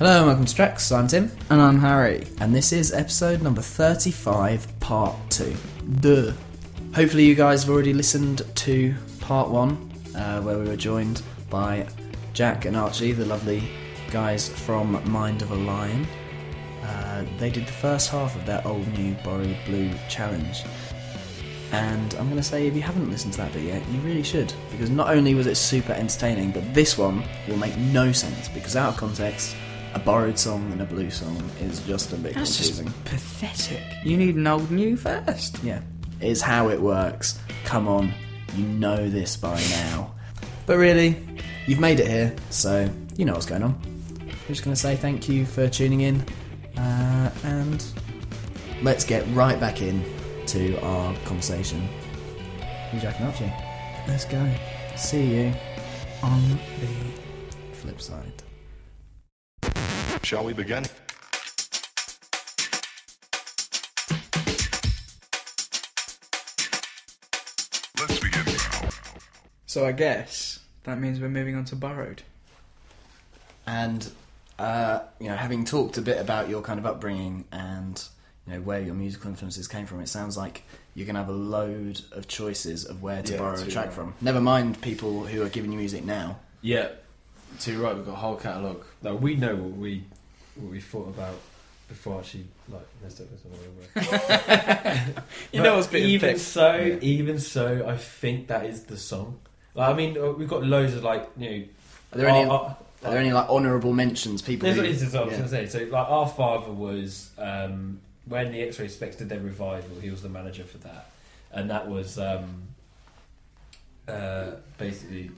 Hello and welcome to Trex. I'm Tim, And I'm Harry. and this is episode number 35, part 2. Duh. Hopefully, you guys have already listened to part 1, uh, where we were joined by Jack and Archie, the lovely guys from Mindofalion. Uh, they did the first half of their old new Borrowed Blue challenge. And I'm going to say, if you haven't listened to that bit yet, you really should. Because not only was it super entertaining, but this one will make no sense. Because out of context, a borrowed song and a blue song is just a bit That's confusing. just pathetic. You need an old new first. Yeah, is how it works. Come on, you know this by now. But really, you've made it here, so you know what's going on. We're just going to say thank you for tuning in, uh, and let's get right back in to our conversation. You Jack and Archie. Let's go. See you On the flip side. Shall we begin? Let's begin now. So I guess that means we're moving on to borrowed. And uh, you know, having talked a bit about your kind of upbringing and you know where your musical influences came from, it sounds like you're gonna have a load of choices of where to Yeah, borrow a too track from. Never mind people who are giving you music now. Yeah, so you're right. We've got a whole catalogue. Like we know what we what we thought about before actually like messed up with some You know what's being even picked. so, Yeah. even so, I think that is the song. Like, I mean, uh, we've got loads of like you know. Are there any? our- our- are there any like honourable mentions? People. This who, is what I was going to say. So, like, our father was um, when the X-Ray Spex did their revival. He was the manager for that, and that was um, uh, basically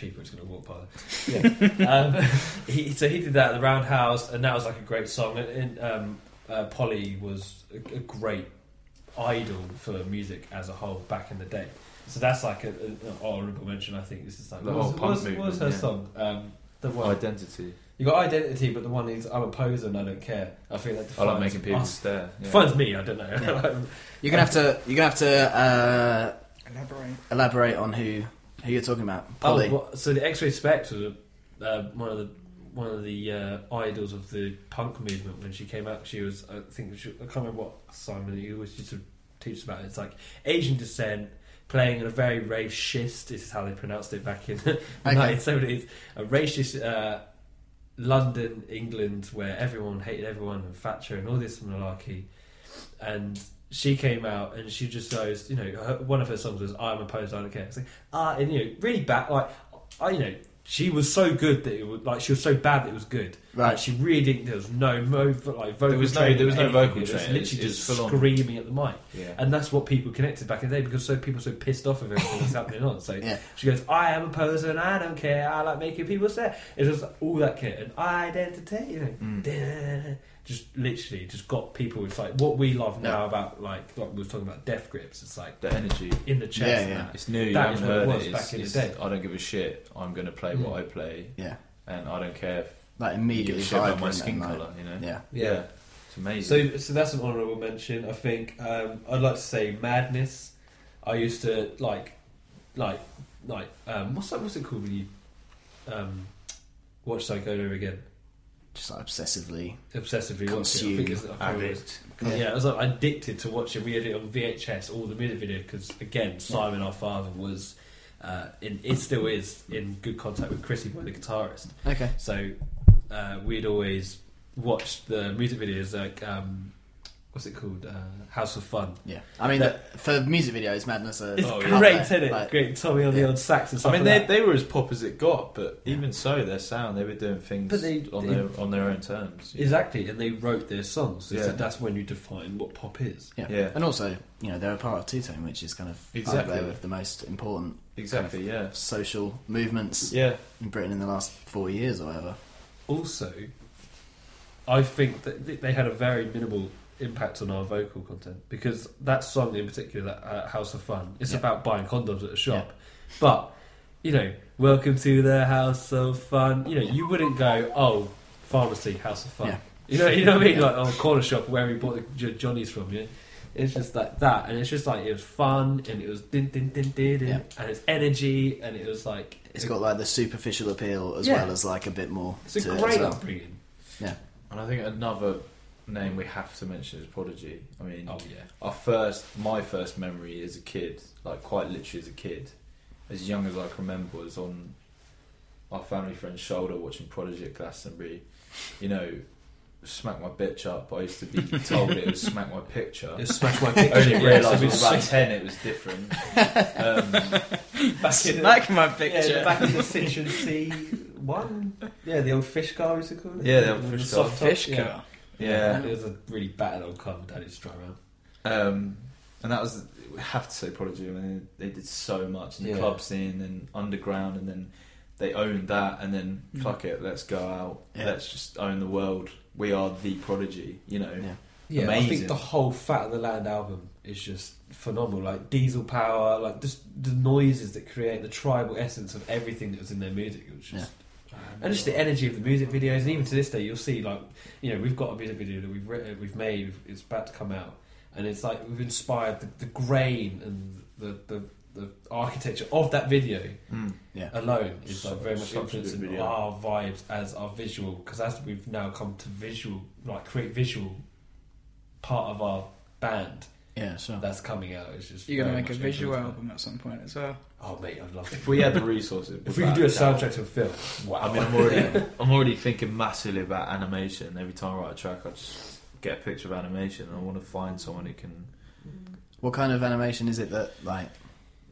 people are just going to walk by. Yeah. um, he, so he did that at the Roundhouse, and that was like a great song. And, and um, uh, Poly was a, a great idol for music as a whole back in the day. So that's like a, a, an honourable mention. I think this is like The what whole was, punk what was, what was her yeah. song? Um, the one Identity. you got identity, but the one is I'm a poser and I don't care. I think that I defines like making people us. stare. Yeah. Defines me. I don't know. Yeah. You're gonna have to. You're gonna have to uh, Elaborate. elaborate on who who you're talking about. oh, Poly. well, so the X-ray Spex was uh, one of the one of the uh, idols of the punk movement when she came out. She was, I think, she, I can't remember what Simon you always used to teach us about. It. It's like Asian descent. Playing in a very racist, this is how they pronounced it back in the Okay. 1970s. A racist uh, London, England, where everyone hated everyone and Thatcher and all this malarkey. And she came out and she just goes, you know, her, one of her songs was "I'm opposed, I don't care." It's like, ah, and you know, really bad. Like, I, you know, she was so good that it was like she was so bad that it was good. Right. Like, she really didn't. There was no mo, like vocal. There was no- there was no vocal It was. Literally It's- just it's full on. screaming at the mic. Yeah. And that's what people connected back in the day because so people were so pissed off of everything that's happening on. So Yeah. she goes, I am a poser and I don't care. I like making people say it's just all that kit and identity, you know, Mm. just literally just got people. It's like what we love now about like like we were talking about death grips. It's like The energy. in the chest. Yeah, and yeah. It's new. That is what it was it. back It's, in the day. I don't give a shit. I'm going to play Mm. what I play, Yeah. and I don't care. If Like immediately a shit about my skin and, like- color. You know. Yeah. Yeah. It's amazing. So, so that's an honourable mention. I think um, I'd like to say Madness. I used to like, like, like. Um, what's that? What's it called when you um, watch something over again? Just like obsessively. Obsessively watch it. I think it's, I can't remember. Addict. Yeah. I was like addicted to watching. We had it on VHS, all the music video, because again, Simon, our father, was uh, in. It still is in good contact with Chrissy Boy, the guitarist. Okay. So uh, we'd always watch the music videos like um, what's it called? Uh, House of Fun. Yeah. I mean, That- the, for music videos, Madness are It's Oh, yeah. great, there. isn't it? Like, great Tommy on the old sax and I mean, like they, they were as pop as it got, but even so, their sound they were doing things But they- on they- their on their own terms. exactly, and they wrote their songs. So Yeah. that's when you define what pop is. Yeah. Yeah. And also, you know, they're a part of Two Tone, which is kind of up Exactly. there with the most important Exactly. Yeah. social movements Yeah. in Britain in the last four years or whatever. Also, I think that they had a very minimal impact on our vocal content because that song in particular, that uh, House of Fun, it's Yeah. about buying condoms at a shop. But you know, welcome to the House of Fun. You know, you wouldn't go, oh, pharmacy, House of Fun. Yeah. You know, you know what I mean? Yeah. Like, oh, corner shop where we bought the Johnny's from. You know? It's just like that, and it's just like it was fun, and it was din din din din, din Yeah. and it's energy, and it was like It's got like the superficial appeal as Yeah. well as like a bit more it's a to it great as well. upbringing. Yeah. And I think another name we have to mention is Prodigy. I mean, Oh yeah. our first, my first memory as a kid, like quite literally as a kid, as young as I can remember, was on our family friend's shoulder watching Prodigy at Glastonbury. You know, smack my bitch up. I used to be told it was smack my picture. Just smash my I picture. only Yeah, realised so I was about ten. It was different. Um, back in the, Smack my yeah, picture. back in the Citroen C one. Yeah, the old fish car used to call it. Yeah, the old With fish soft car. top, Fish yeah. car. yeah. It was a really battered old car. my Dad used to drive around. Um, and that was we have to say Prodigy. I mean, they did so much in the Yeah. club scene and underground, and then they owned that. And then Mm. fuck it, let's go out. Yeah. Let's just own the world. We are the Prodigy. You know. Yeah. Yeah, I think the whole Fat of the Land album is just phenomenal. Like diesel power, like just the noises that create the tribal essence of everything that was in their music. It was just, and just the energy of the music videos. And even to this day, you'll see like you know we've got a music video that we've written, we've made. It's about to come out, and it's like we've inspired the, the grain and the, the the architecture of that video Mm. Yeah. alone is So- like very much such a good influencing video. our vibes as our visual because as we've now come to visual like create visual part of our band Yeah, sure. that's coming out is just You're gonna make a visual album at some point as well. oh mate I'd love If we had the resources, if we could do a soundtrack to a film wow I mean, I'm already, I'm already thinking massively about animation. Every time I write a track, I just get a picture of animation, and I want to find someone who can. What kind of animation is it that like?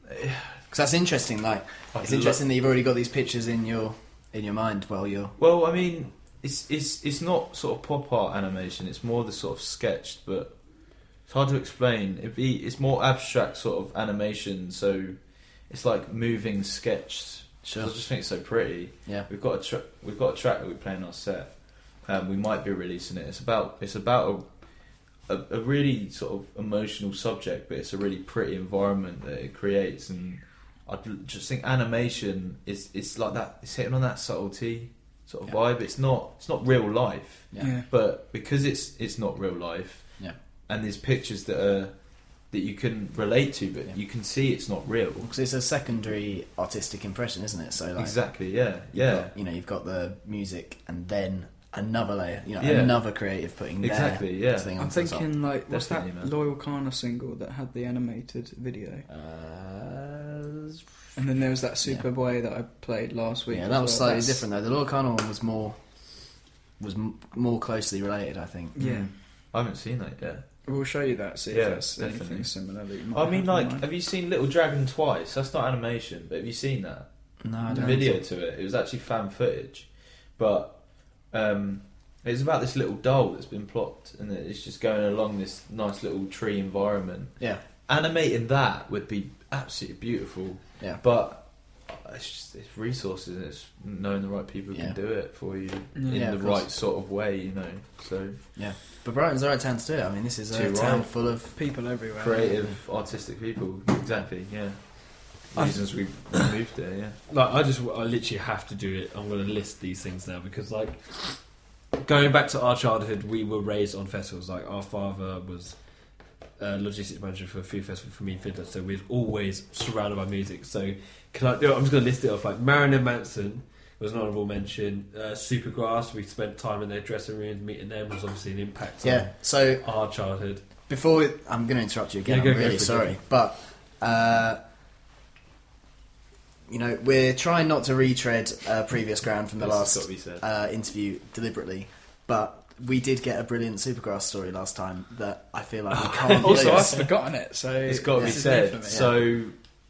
Because that's interesting. Like, I'd it's lo- interesting that you've already got these pictures in your in your mind while you're. Well, I mean, it's it's it's not sort of pop art animation. It's more the sort of sketched, but it's hard to explain. It be it's more abstract sort of animation. So it's like moving sketched. Sure. I just think it's so pretty. Yeah. We've got a tra- we've got a track that we play in our set. Um, we might be releasing it. It's about it's about a, a a really sort of emotional subject, but it's a really pretty environment that it creates. And I just think animation is it's like that. It's hitting on that subtlety sort of Yeah. vibe. It's not it's not real life, Yeah. but because it's it's not real life. Yeah. And there's pictures that are that you can relate to, but Yeah. you can see it's not real. Because it's a secondary artistic impression, isn't it? So like, exactly. Yeah. Yeah. got- you know, you've got the music and then another layer. You know, Yeah. another creative putting their Exactly. Yeah. thing I'm onto the top. thinking like what's that man. Loyle Carner single that had the animated video, Uh, and then there was that Superboy that I played last week. yeah, that was well. slightly That's- different though. The Loyal Connell one was more was m- more closely related, I think. Yeah, Mm. I haven't seen that yet. we'll show you that. See Yeah, if that's definitely. anything similar. That you might I mean, in like, have you seen Little Dragon twice? That's not animation, but have you seen that? No, I The don't. video to it. It was actually fan footage, but um, it's about this little doll that's been plopped, and it's just going along this nice little tree environment. Yeah, Animating that would be absolutely beautiful, yeah. but it's just it's resources. and It's knowing the right people who Yeah. can do it for you in Yeah, the right sort of way, you know. So yeah, But Brighton's the right town to do it. I mean, this is a Too town right. full of people everywhere. creative, artistic people. Exactly. Yeah. Reasons we moved there. Yeah. like I just I literally have to do it I'm going to list these things now because like going back to our childhood we were raised on festivals like our father was uh, logistics manager for a food festival for me in Finland so we're always surrounded by music so can I I'm just going to list it off like Marilyn Manson was an honourable mention uh, Supergrass we spent time in their dressing rooms meeting them was obviously an impact yeah. So our childhood before we, I'm going to interrupt you again. Yeah, go- I'm really sorry, but uh, you know we're trying not to retread uh, previous ground from the That's last got to be said. uh, interview deliberately, but we did get a brilliant Supergrass story last time that I feel like we can't Also, I've lose. forgotten it, so It's got to be this is new for said. me. So,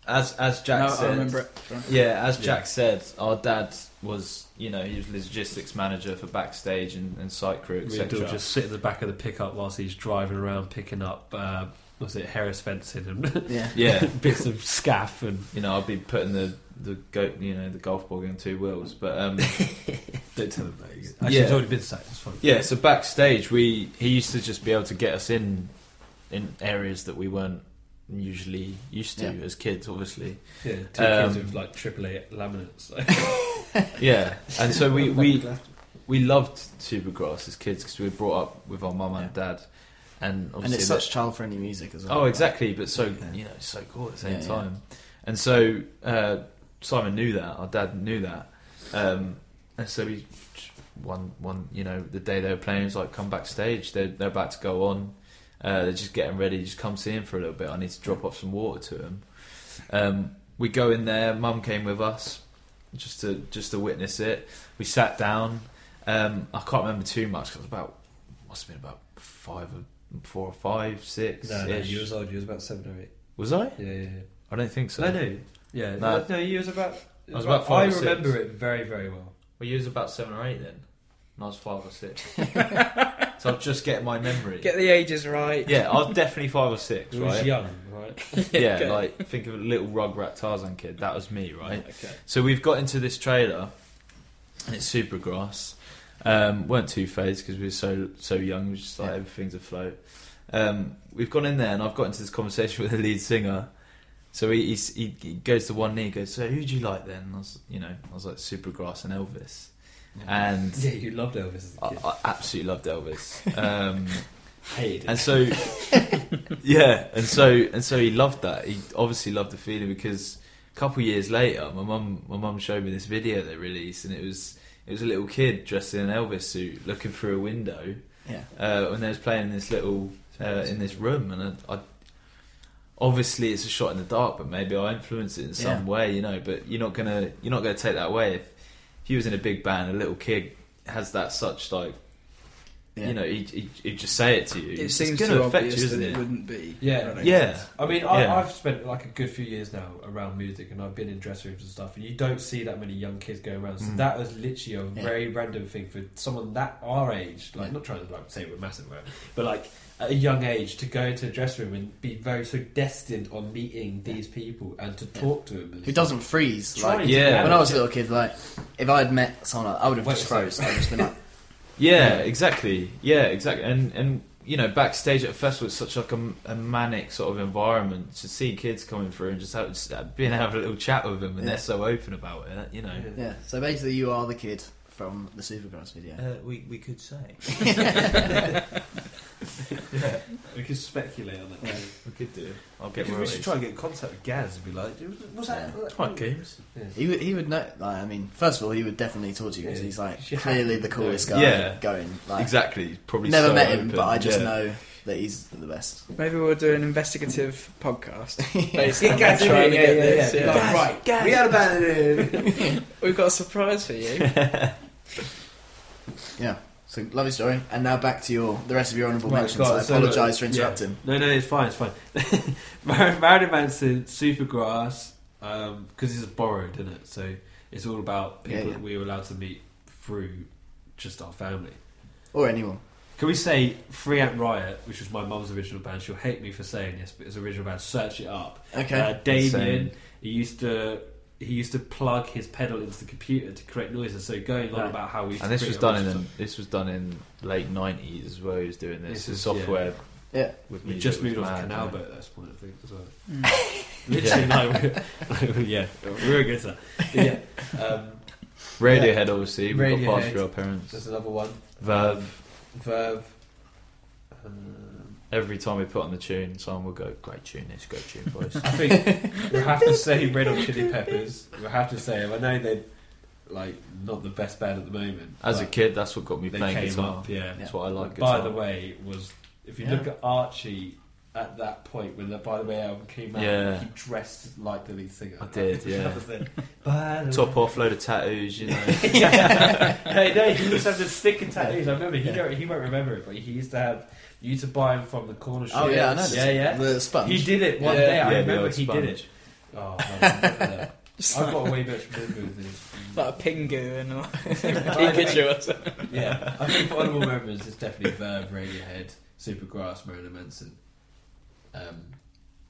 as as Jack no, said, I remember it. Yeah, as Yeah. Jack said, our dad was, you know, he was logistics manager for backstage and, and site crew, We'd all etc. just sit at the back of the pickup whilst he's driving around picking up uh, was it Harris fencing and Yeah, Yeah, bits of scaff and you know, I'd be putting the the go, you know, the golf ball on two wheels, but um, don't tell him that. Actually, Yeah. it's already been sacked. It's fine. yeah. So backstage, we he used to just be able to get us in in areas that we weren't usually used to Yeah. as kids, obviously. Yeah, two Um, kids with like AAA laminates. Yeah, and so we we we loved Supergrass as kids because we were brought up with our mum and dad, and and it's such child-friendly music as well. Oh, exactly. But so Yeah. you know, so cool at the same Yeah, yeah. time. And so uh, Simon knew that. Our dad knew that. Um, and so we one one you know the day they were playing it was like come backstage. They're they're about to go on. Uh, they're just getting ready. Just come see him for a little bit. I need to drop off some water to him. Um, we go in there. Mum came with us just to just to witness it. We sat down. Um, I can't remember too much. 'cause it was about must have been about five, or four or five, six. No, no, you was old. You was about seven or eight. Was I? Yeah, yeah, I don't think so. yeah. No, no, yeah, No. no, you was about. I was about five I or remember six. it very, very well. Well, you was about seven or eight then. And I was five or six. so I'm just get my memory. Get the ages right. yeah, I was definitely five or six, You was right? young, right? Yeah, Okay. like think of a little Rugrat Tarzan kid. That was me, right? Okay. So we've got into this trailer, and it's Supergrass. Um, weren't too phased because we were so so young. We were just like Yeah. everything's afloat. Um, we've gone in there, and I've got into this conversation with the lead singer. So he, he he goes to one knee, and goes, "So who do you like then?" And I was, you know, I was like Supergrass and Elvis, and Yeah, you loved Elvis as a I, kid. I absolutely loved Elvis. Um, Hated and so yeah and so and so he loved that he obviously loved the feeling because a couple of years later my mum my mum showed me this video they released and it was it was a little kid dressed in an Elvis suit looking through a window Yeah. uh, when they was playing in this little uh, in this room and I, I obviously it's a shot in the dark but maybe I'll influence it in some Yeah. way you know but you're not gonna you're not gonna take that away if if you was in a big band a little kid has that such like Yeah. you know he'd, he'd, he'd just say it to you It It's seems gonna too affect obvious you isn't it it wouldn't be. Yeah. I yeah think. I mean, I, Yeah. I've spent like a good few years now around music, and I've been in dressing rooms and stuff, and you don't see that many young kids going around. So Mm. that was literally a Yeah. very random thing for someone that our age, like not trying to like say we're massive, right? but like at a young age to go into a dressing room and be very so destined on meeting these people and to talk to them. Who doesn't freeze? Trying Like, to Yeah. when I was a little kid, like if I had met someone, I would have Wait just a second. froze. I'd just been like, Yeah, exactly. Yeah, exactly. And and you know, backstage at a festival, it's such like a, a manic sort of environment to see kids coming through and just, have, just being able to have a little chat with them, and Yeah. they're so open about it. You know, Yeah. yeah. So basically, you are the kid from the Supergrass video. uh, we we could say We could speculate on it. Yeah. we could do. I'll get Because we royalties. should try and get in contact with Gaz and be like, "What's that?" Yeah. Right, games. Yeah. He would, he would know. Like, I mean, first of all, he would definitely talk to you because Yeah. he's like You clearly the coolest guy Yeah. going. Like, Exactly. Probably never so met him, open. but I just Yeah. know that he's the best. Maybe we'll do an investigative podcast based on Gaz trying to get yeah, yeah, this. yeah. yeah. Like, right, Gaz. we had a band. We've got a surprise for you. Yeah. So lovely story. And now back to your the rest of your honourable Right, mentions. God, I so apologise for look, interrupting. No, no, it's fine, it's fine. Mar- Marilyn Manson, Supergrass, because it's borrowed, isn't it? So it's all about people yeah. that we were allowed to meet through just our family. Or anyone. Can we say Free Ant Riot, which was my mum's original band? She'll hate me for saying this, but it's original band. Search it up. Okay. Uh, Damien, he used to he used to plug his pedal into the computer to create noises. So going on Right. about how we And this was done in the, this was done in late nineties as well. He was doing this, This the is- software yeah. with We music just moved on to mad, Canal yeah. Boat at this point, I think, as well. Mm. Literally, like, yeah, we were good to that. But yeah, um, Radiohead, obviously. We've got past Radiohead. through our parents. there's another one. Verve. Verve. Um, Every time we put on the tune, someone will go, "Great tune, this great tune, boys." I think we have to say Red Hot Chili Peppers. We have to say them. I know they're like not the best band at the moment. As a kid, that's what got me they playing came guitar. up. Yeah. That's what I like. By the way, was if you Yeah. look at Archie at that point when the By the Way album came out, Yeah. he dressed like the lead singer. I did, yeah. That was it. By the top way. off, load of tattoos, you know. hey, no, he used to have the sticker tattoos. I remember. He Yeah. don't, he won't remember it, but he used to have. You used to buy them from the corner shop. Oh yeah, I know. Yeah, yeah. The sponge. He did it one Yeah. day. I Yeah, the remember old he did it. Oh, man, I've got a way much memory of this. like a Pingu and a I Pikachu or something. Yeah, I think for honourable memories, it's definitely Verve, Radiohead, Supergrass, Marilyn Manson, um,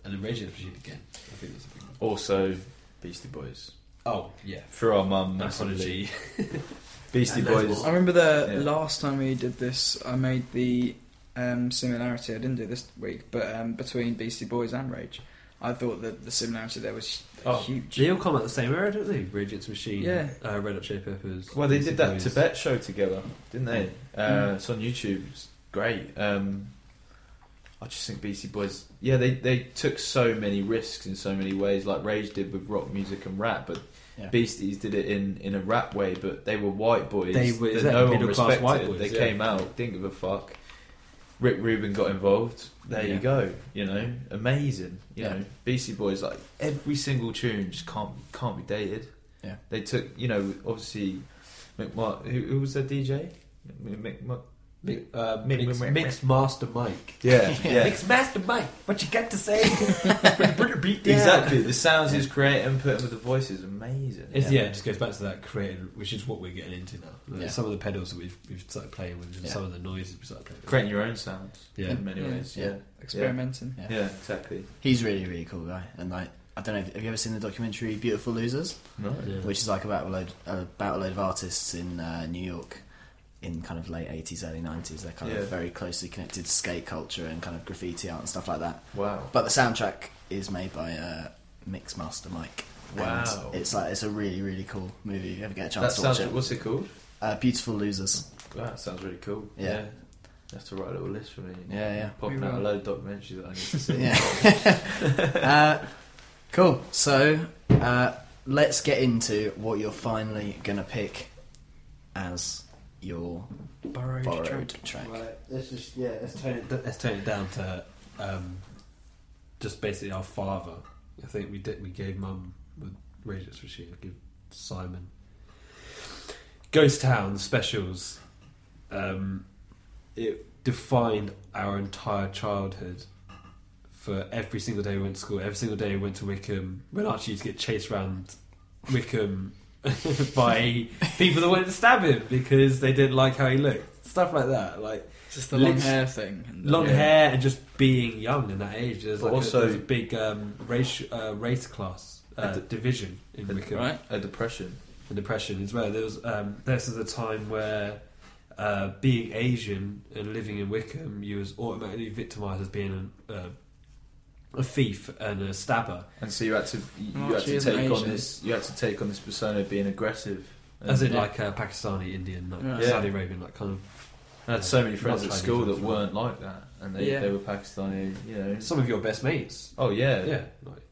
and then Rage Against the Machine again. I think that's a big one. Also, Beastie Boys. Oh yeah, For our mum, massively. apology. Beastie And Boys. I remember the Yeah. last time we did this, I made the um, similarity. I didn't do it this week, but um, between Beastie Boys and Rage, I thought that the similarity there was Oh, huge. They all come at the same era, don't they? Rage Against the Machine, Yeah. uh, Red Hot Chili Peppers. Well, they Beastie did that Boys. Tibet show together, didn't they? Uh, Mm. It's on YouTube. It's great. Um, I just think Beastie Boys. Yeah, they they took so many risks in so many ways, like Rage did with rock music and rap. But Yeah. Beasties did it in, in a rap way, but they were white boys. They were- that no one respected. white boys, they yeah. came out, didn't give a fuck. Rick Rubin got involved. There Yeah. you go. You know, amazing. You Yeah. know, Beastie Boys like every single tune just can't can't be dated. Yeah. They took you know obviously, McMar- who, who was their DJ? Mc, Mc, Mi- uh, Mi- mix, mi- mixed Master Mike. yeah, yeah. Mixed Master Mike. What you got to say? Beat down. Exactly. The sounds he's was creating, putting with the voice is amazing. It's, Yeah. yeah. it just goes back to that creating, which is what we're getting into now. Like, Yeah. Some of the pedals that we've, we've started playing with, and Yeah. some of the noises we started playing with. Creating your own sounds. Yeah. In many Yeah. ways. Yeah. Yeah. Experimenting. Yeah. Yeah. Exactly. He's really really cool guy, and like I don't know. Have you ever seen the documentary Beautiful Losers? No. Yeah. which is like about a load about a load of artists in uh, New York in kind of late eighties, early nineties. They're kind Yeah. of very closely connected to skate culture and kind of graffiti art and stuff like that. Wow. But the soundtrack is made by uh, Mixmaster Mike. And Wow. it's like it's a really really cool movie. If you ever get a That chance to watch it, What's it called? uh, Beautiful Losers. Wow, that sounds really cool. Yeah. you have to write a little list for me. Yeah, yeah. Popping out a will. load of documentaries that I need to see. Yeah. uh, cool. So uh, let's get into what you're finally gonna pick as your Borrowed, borrowed track. track. Right, let's just yeah, let's turn it. Let's tone it down to um, just basically our father. I think we did. We gave mum with Radius Machine. Give Simon Ghost Town specials. Um, it defined our entire childhood. For every single day we went to school, every single day we went to Wycombe. When Archie used to get chased around Wycombe by people that wanted to stab him because they didn't like how he looked. Stuff like that. Like Just the long Lit- hair thing. And the- long Yeah. hair and just being young in that age. There's But like also- a, there's a big um, race uh, race class uh, d- division in Wycombe Right? A depression. and depression as well. There was um, this is a time where uh, being Asian and living in Wycombe, you was automatically victimised as being a, uh, a thief and a stabber. And so you had to you, Well, you had to take on this you had to take on this persona of being aggressive. And As in, yeah. like uh, Pakistani, Indian, like Yeah. Saudi Arabian, like kind of. I had so many friends at school that ones, weren't like that, and they, Yeah. they were Pakistani. You know. Some of your best mates. Oh yeah. Yeah, like,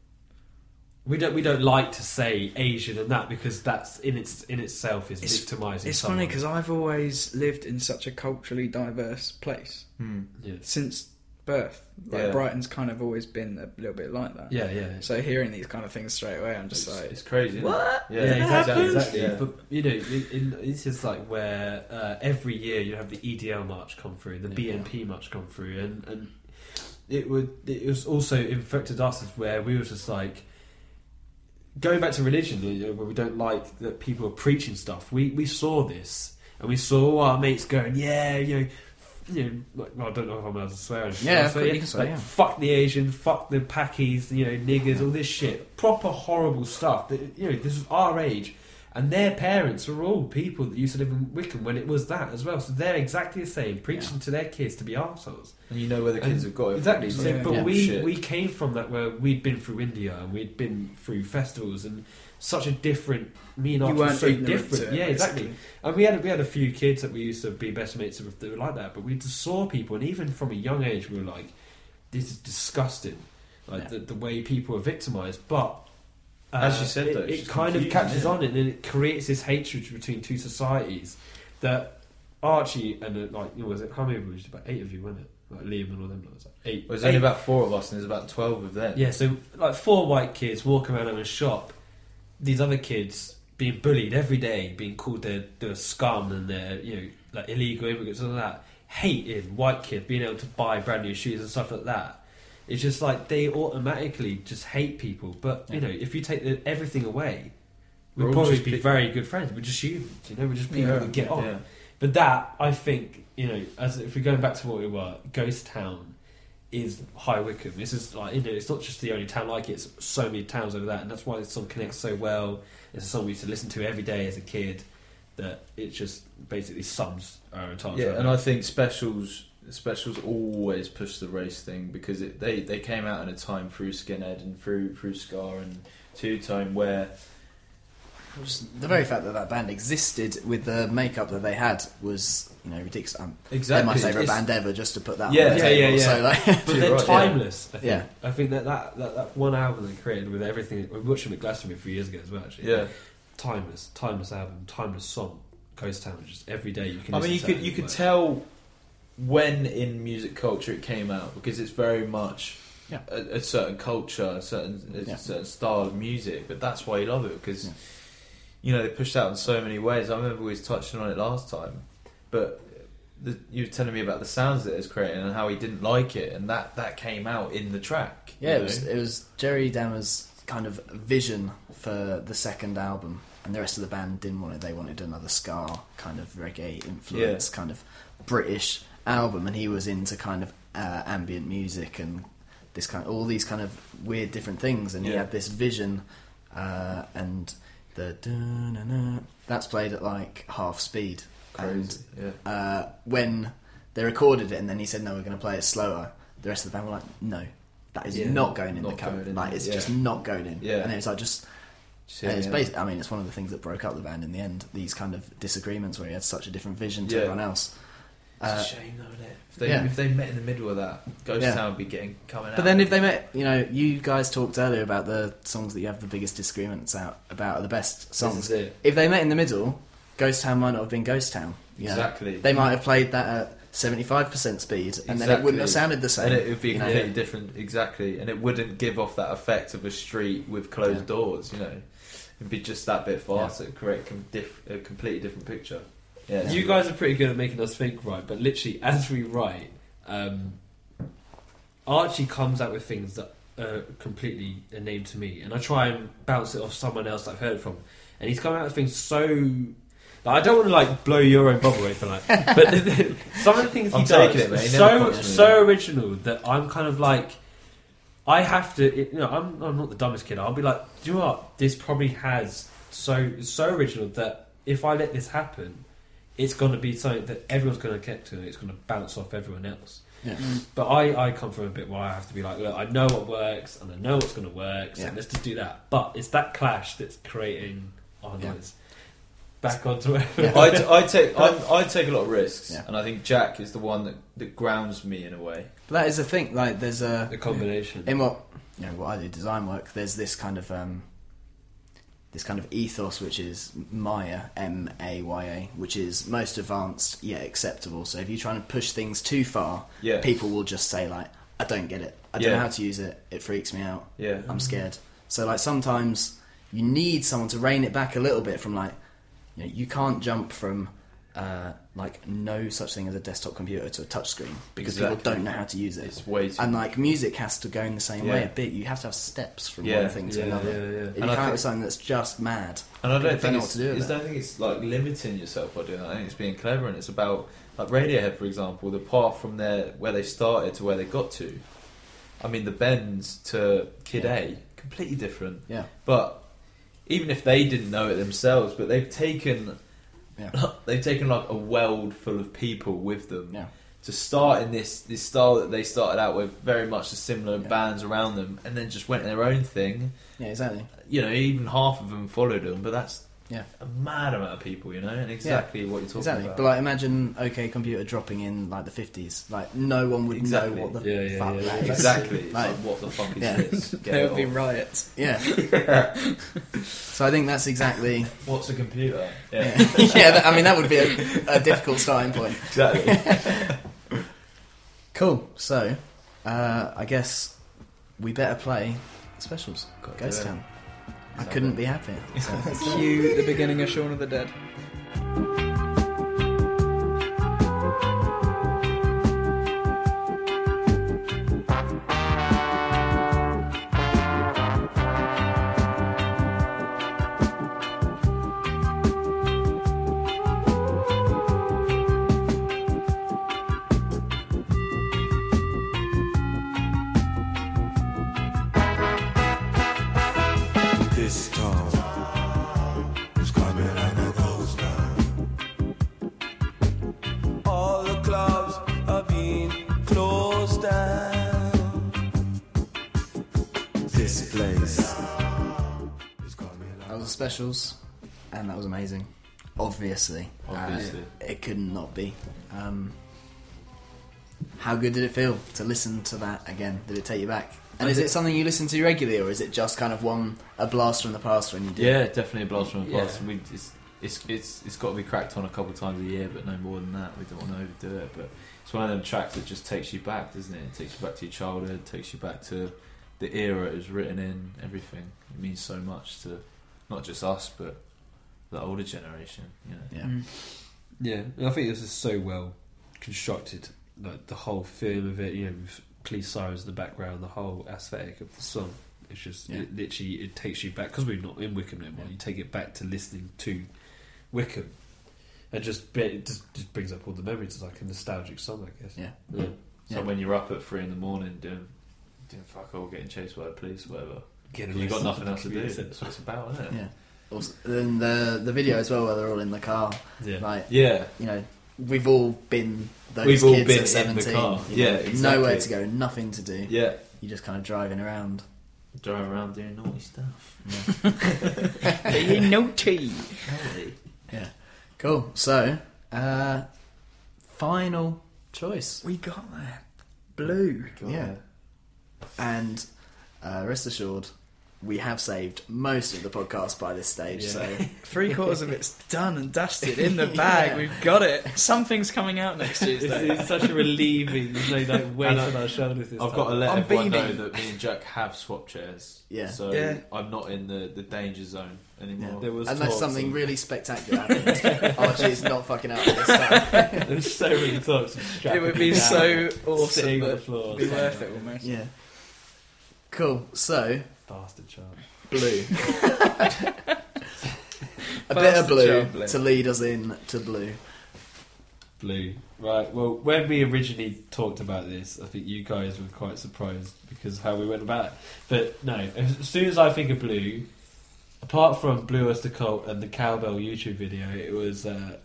we don't we don't like to say Asian and that because that's in its in itself is It's- victimizing. It's someone. funny because I've always lived in such a culturally diverse place Hmm. yeah. since birth. Like Yeah. Brighton's kind of always been a little bit like that. yeah, yeah. So hearing these kind of things straight away, I'm just It's, like, it's crazy. isn't it? What? Yeah, Yeah, exactly. exactly. exactly. Yeah. But you know, in, in, this is like where uh, every year you have the EDL march come through, the Yeah. BNP march come through, and and it would it was also infected us as where we were just like going back to religion, you know, where we don't like that people are preaching stuff. We we saw this, and we saw our mates going, yeah, you know. You know, like, well, I don't know if I'm allowed to swear. Yeah, so, you can swear, like, yeah. Fuck the Asians, fuck the Pakis, you know, niggers, all this shit. Proper horrible stuff. That, you know, this is our age. And their parents were all people that used to live in Wycombe when it was that as well. So they're exactly the same, preaching to their kids to be arseholes. And you know where the kids And- have got it. Exactly. So, Yeah. but Yeah. we Shit. we came from that where we'd been through India and we'd been through festivals and such a different. Me and Archie were so different. yeah, exactly. And we had we had a few kids that we used to be best mates with that were like that, but we just saw people, and even from a young age, we were like, "This is disgusting." Like Yeah. the, the way people are victimized, but uh, As you said, it, though, it kind of catches yeah. on, and then it creates this hatred between two societies. That Archie and uh, like, you know, was it how many of you? Was about eight of you, wasn't it? Like Liam and all them. Like, eight. Well, there's only about four of us, and there's about twelve of them. yeah, so like four white kids walking around in a shop, these other kids being bullied every day, being called they're, they're scum and they're you know like illegal immigrants and all that. Hating white kids being able to buy brand new shoes and stuff like that. It's just like they automatically just hate people. But you know, if you take the, everything away, We're we'd probably be very good friends. We're just humans, you know. We're just people Yeah. that get on. Yeah. But that, I think, you know, as if we're going back to what we were, Ghost Town is High Wycombe. This is like, you know, it's not just the only town like it, it's so many towns over that, and that's why this song connects so well. It's a song we used to listen to every day as a kid, that it just basically sums our entire Yeah, and I think specials specials always push the race thing because it, they they came out in a time through Skinhead and through through Ska and Two Tone where Just the very fact that that band existed with the makeup that they had was, you know, ridiculous. Um, exactly They're my favourite it's- band ever, just to put that. Yeah, on the yeah, table. yeah, yeah. So like, but Too they're right, yeah. timeless. I think. Yeah. I think that, that that that one album they created with everything. We watched them at Glastonbury a few years ago as well. Actually, Yeah, timeless, timeless album, timeless song. Ghost Town, just every day you can. I mean, you listen to could it you could work. tell when in music culture it came out because it's very much Yeah. a, a certain culture, a certain a Yeah. certain style of music. But that's why you love it because Yeah. You know they pushed out in so many ways. I remember we was touching on it last time, but. The, you were telling me about the sounds that it was creating and how he didn't like it, and that, that came out in the track. Yeah, it know? was, it was Jerry Dammers' kind of vision for the second album, and the rest of the band didn't want it. They wanted another ska kind of reggae influence, kind of British album, and he was into kind of uh, ambient music and this kind, all these kind of weird different things. And he had this vision, uh, and the that's played at like half speed. And. Yeah. uh, when they recorded it and then he said no we're going to play it slower the rest of the band were like no that is Yeah, not going in not the cover like it's yeah. just not going in Yeah. and it was like just Yeah, it's basically, I mean it's one of the things that broke up the band in the end these kind of disagreements where he had such a different vision to everyone else It's Uh, a shame, though, isn't it? If they, yeah. if they met in the middle of that, Ghost Yeah. Town would be getting coming out. but then if they met you know you guys talked earlier about the songs that you have the biggest disagreements out about are the best This songs is it. if they met in the middle Ghost Town might not have been Ghost Town you know? exactly, they might have played that at 75% speed and then it wouldn't have sounded the same and it would be you know? completely different. Exactly, and it wouldn't give off that effect of a street with closed Yeah. doors. You know, it'd be just that bit faster, it'd create com- diff- a completely different picture. Yeah, You guys are pretty good at making us think, right? But literally, as we write, um, Archie comes out with things that are completely a name to me, and I try and bounce it off someone else I've heard from, and he's coming out with things so. Like, I don't want to like blow your own bubble or anything like, that, but the, the, some of the things he I'm does it, mate. He so so original that I'm kind of like. I have to, you know, I'm, I'm not the dumbest kid. I'll be like, do you know what? This probably has so so original that if I let this happen, it's going to be something that everyone's going to get to, and it's going to bounce off everyone else. Yeah. But I, I come from a bit where I have to be like, look, I know what works, and I know what's going to work, so Yeah. let's just do that. But it's that clash that's creating, oh no, Yeah. it's back onto it. Yeah. I, t- I take I, I take a lot of risks, Yeah. and I think Jack is the one that, that grounds me in a way. But that is the thing. Like, there's a the combination. in what you know what I do design work. There's this kind of um, this kind of ethos, which is Maya, M A Y A, which is most advanced yet acceptable. So if you're trying to push things too far, Yeah, people will just say like, "I don't get it. I don't Yeah. know how to use it. It freaks me out. yeah, I'm scared." So like sometimes you need someone to rein it back a little bit from like, you know, you can't jump from. Uh, like no such thing as a desktop computer to a touchscreen because Exactly. people don't know how to use it it's way too. and like music has to go in the same way a bit. You have to have steps from Yeah. one thing to yeah, another. yeah, yeah. If And you I out think- something that's just mad, And I don't think what it's, to do it's, don't think it's like limiting yourself by doing that. I think it's being clever, and it's about like Radiohead, for example, the path from there where they started to where they got to. I mean, the bends to Kid Yeah. A completely different. yeah, But even if they didn't know it themselves, but they've taken yeah, they've taken like a world full of people with them yeah, to start in this this style that they started out with, very much the similar Yeah. bands around them, and then just went their own thing. yeah, exactly. You know, even half of them followed them, but that's Yeah. a mad amount of people. You know, and exactly what you're talking Exactly. about. But like, imagine OK Computer dropping in like the fifties. Like, no one would Exactly. know what the Yeah, yeah, fuck yeah, that yeah. exactly, Like- like, what the fuck is Yeah. this? There would be riots. Yeah. so I think that's exactly. What's a computer? Yeah, yeah that, I mean that would be a, a difficult starting point. exactly. Cool. So, uh, I guess we better play specials. Gotta Ghost do it. Town. I couldn't be happier. Cue the beginning of Shaun of the Dead. Specials, and that was amazing. Obviously, Obviously. Uh, it could not be. Um, how good did it feel to listen to that again? Did it take you back? And is it something you listen to regularly, or is it just kind of one a blast from the past when you do? Yeah, definitely a blast from the Yeah. past. We, it's, it's, it's, it's got to be cracked on a couple of times a year, but no more than that. We don't want to overdo it. But it's one of them tracks that just takes you back, doesn't it? It takes you back to your childhood, takes you back to the era it was written in, everything. It means so much to not just us, but the older generation. You know. Yeah. Mm. Yeah, and I think this is so well constructed. Like the whole feel of it, you know, with police sirens in the background, the whole aesthetic of the song. It's just Yeah. it, literally it takes you back because we're not in Wycombe anymore. You take it back to listening to Wycombe, and just it just, just brings up all the memories. It's like a nostalgic song, I guess. Yeah. yeah. So Yeah. when you're up at three in the morning doing, doing fuck all, getting chased by the police, whatever, Getting you've got nothing else to do. community That's what it's about, isn't it? Yeah. Also, then the the video as well, where they're all in the car. Yeah. Like Yeah. you know, we've all been those We've all kids been at in the seventeen. car. you know, Yeah, exactly. Nowhere to go, nothing to do. Yeah. You're just kind of driving around. Driving around doing naughty stuff. Yeah. Being naughty. Yeah. Cool. So, uh, final choice. We got there. Blue. Yeah. And uh, rest assured, we have saved most of the podcast by this stage. Yeah. So Three quarters of it's done and dusted in the bag. Yeah. We've got it. Something's coming out next It's, Tuesday. it's such a relieving. There's no like weight on our shoulders. I've time. got to let I'm everyone know that me and Jack have swapped chairs. Yeah. So Yeah. I'm not in the, the danger zone anymore. Yeah. There was unless something of- really spectacular happens, Archie's not fucking out this time. There's so many talks. It would be down, so sitting awesome, on the floor. it'd be worth it almost. yeah. Cool. So Bastard child. blue. A bit of blue child blue. to lead us in to blue. Blue. Right. Well, when we originally talked about this, I think you guys were quite surprised because how we went about it. But no, as soon as I think of blue, apart from Blue Oyster Cult and the Cowbell YouTube video, it was uh,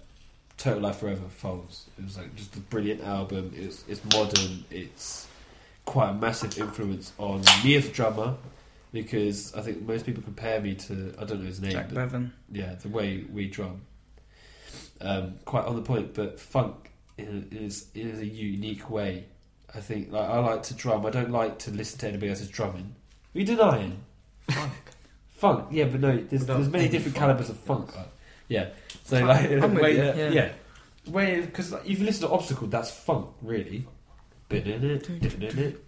Total Life Forever Foals. It was like just a brilliant album. It's it's modern. It's quite a massive influence on me as a drummer because I think most people compare me to I don't know his name. Jack but- Bevan. yeah, the way we drum. Um, quite on the point, but funk is is a unique way. I think like I like to drum. I don't like to listen to anybody else's drumming. Are you denying funk? Funk, yeah, but no. There's, there's many different funk. calibers of funk. Like, yeah, so I'm- like I'm with way, you, yeah, yeah. way because like, if you listen to Obstacle, that's funk, really.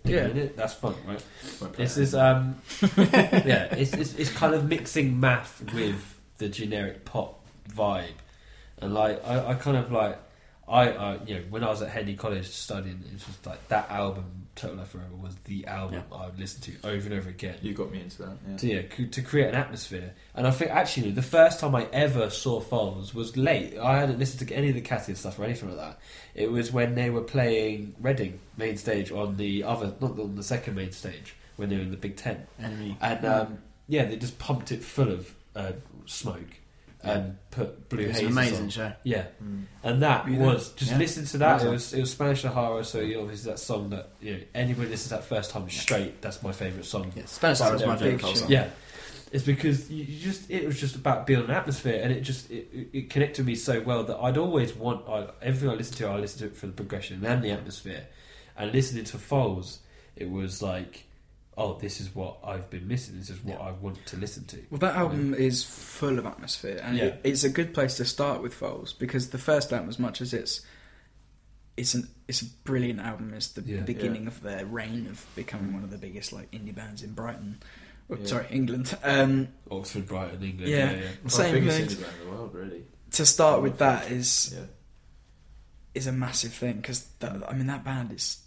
Yeah. That's funk, right? Won't play It's it. this um yeah, it's, it's it's kind of mixing math with the generic pop vibe, and like I, I kind of like I, you know when I was at Henley College studying, it's just like that album Total Life Forever was the album I would listen to over and over again. You got me into that. Yeah. To, yeah, c- to create an atmosphere, and I think actually the first time I ever saw Foals was late. I hadn't listened to any of the Cassius stuff or anything like that. It was when they were playing Reading main stage on the other, not on the second main stage, when they were in the Big Ten. Enemy. And um, yeah, they just pumped it full of uh, smoke and put blue haze. an amazing on. show. Yeah, Mm. and that You know? was just Yeah. listen to that. It was it was Spanish Sahara, so you know, obviously that song that you know anybody listens to that first time straight. That's my favourite song. Yeah, Spanish Sahara is my Big favourite song. Yeah, it's because you you just it was just about building an atmosphere, and it just it, it- it connected me so well that I'd always want I, everything I listen to, I listen to it for the progression and the atmosphere, and listening to Foals, it was like, oh, this is what I've been missing. This is what I want to listen to. Well, that album is full of atmosphere, and Yeah. it, it's a good place to start with Foals because the first album, as much as it's it's an it's a brilliant album, it's the, Yeah. the beginning of their reign of becoming one of the biggest like indie bands in Brighton. Oh, Yeah. Sorry, England. Um, Oxford, Brighton, England. Yeah. Yeah, yeah. Well, same biggest thing. indie band in the world, really. To start with, that is Yeah. is a massive thing because I mean that band is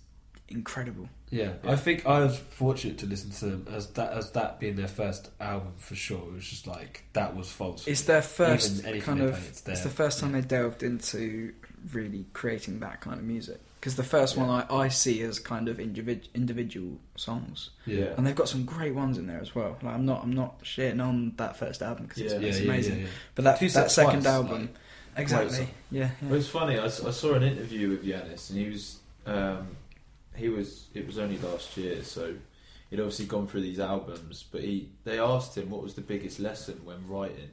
incredible. Yeah, Yeah. I think I was fortunate to listen to them as that as that being their first album for sure. It was just like that was false. It's their first kind of. play, it's It's, the first time they delved into really creating that kind of music. Because the first one I, I see as kind of individ, individual songs, yeah, and they've got some great ones in there as well. Like I'm not I'm not shitting on that first album because Yeah. it's, yeah, it's yeah, amazing. yeah, yeah. But that Two that second Twice, album, like, exactly. song. Yeah, It was it's funny. I, saw an interview with Yannis, and he was um, he was it was only last year, so he'd obviously gone through these albums. But he they asked him what was the biggest lesson when writing.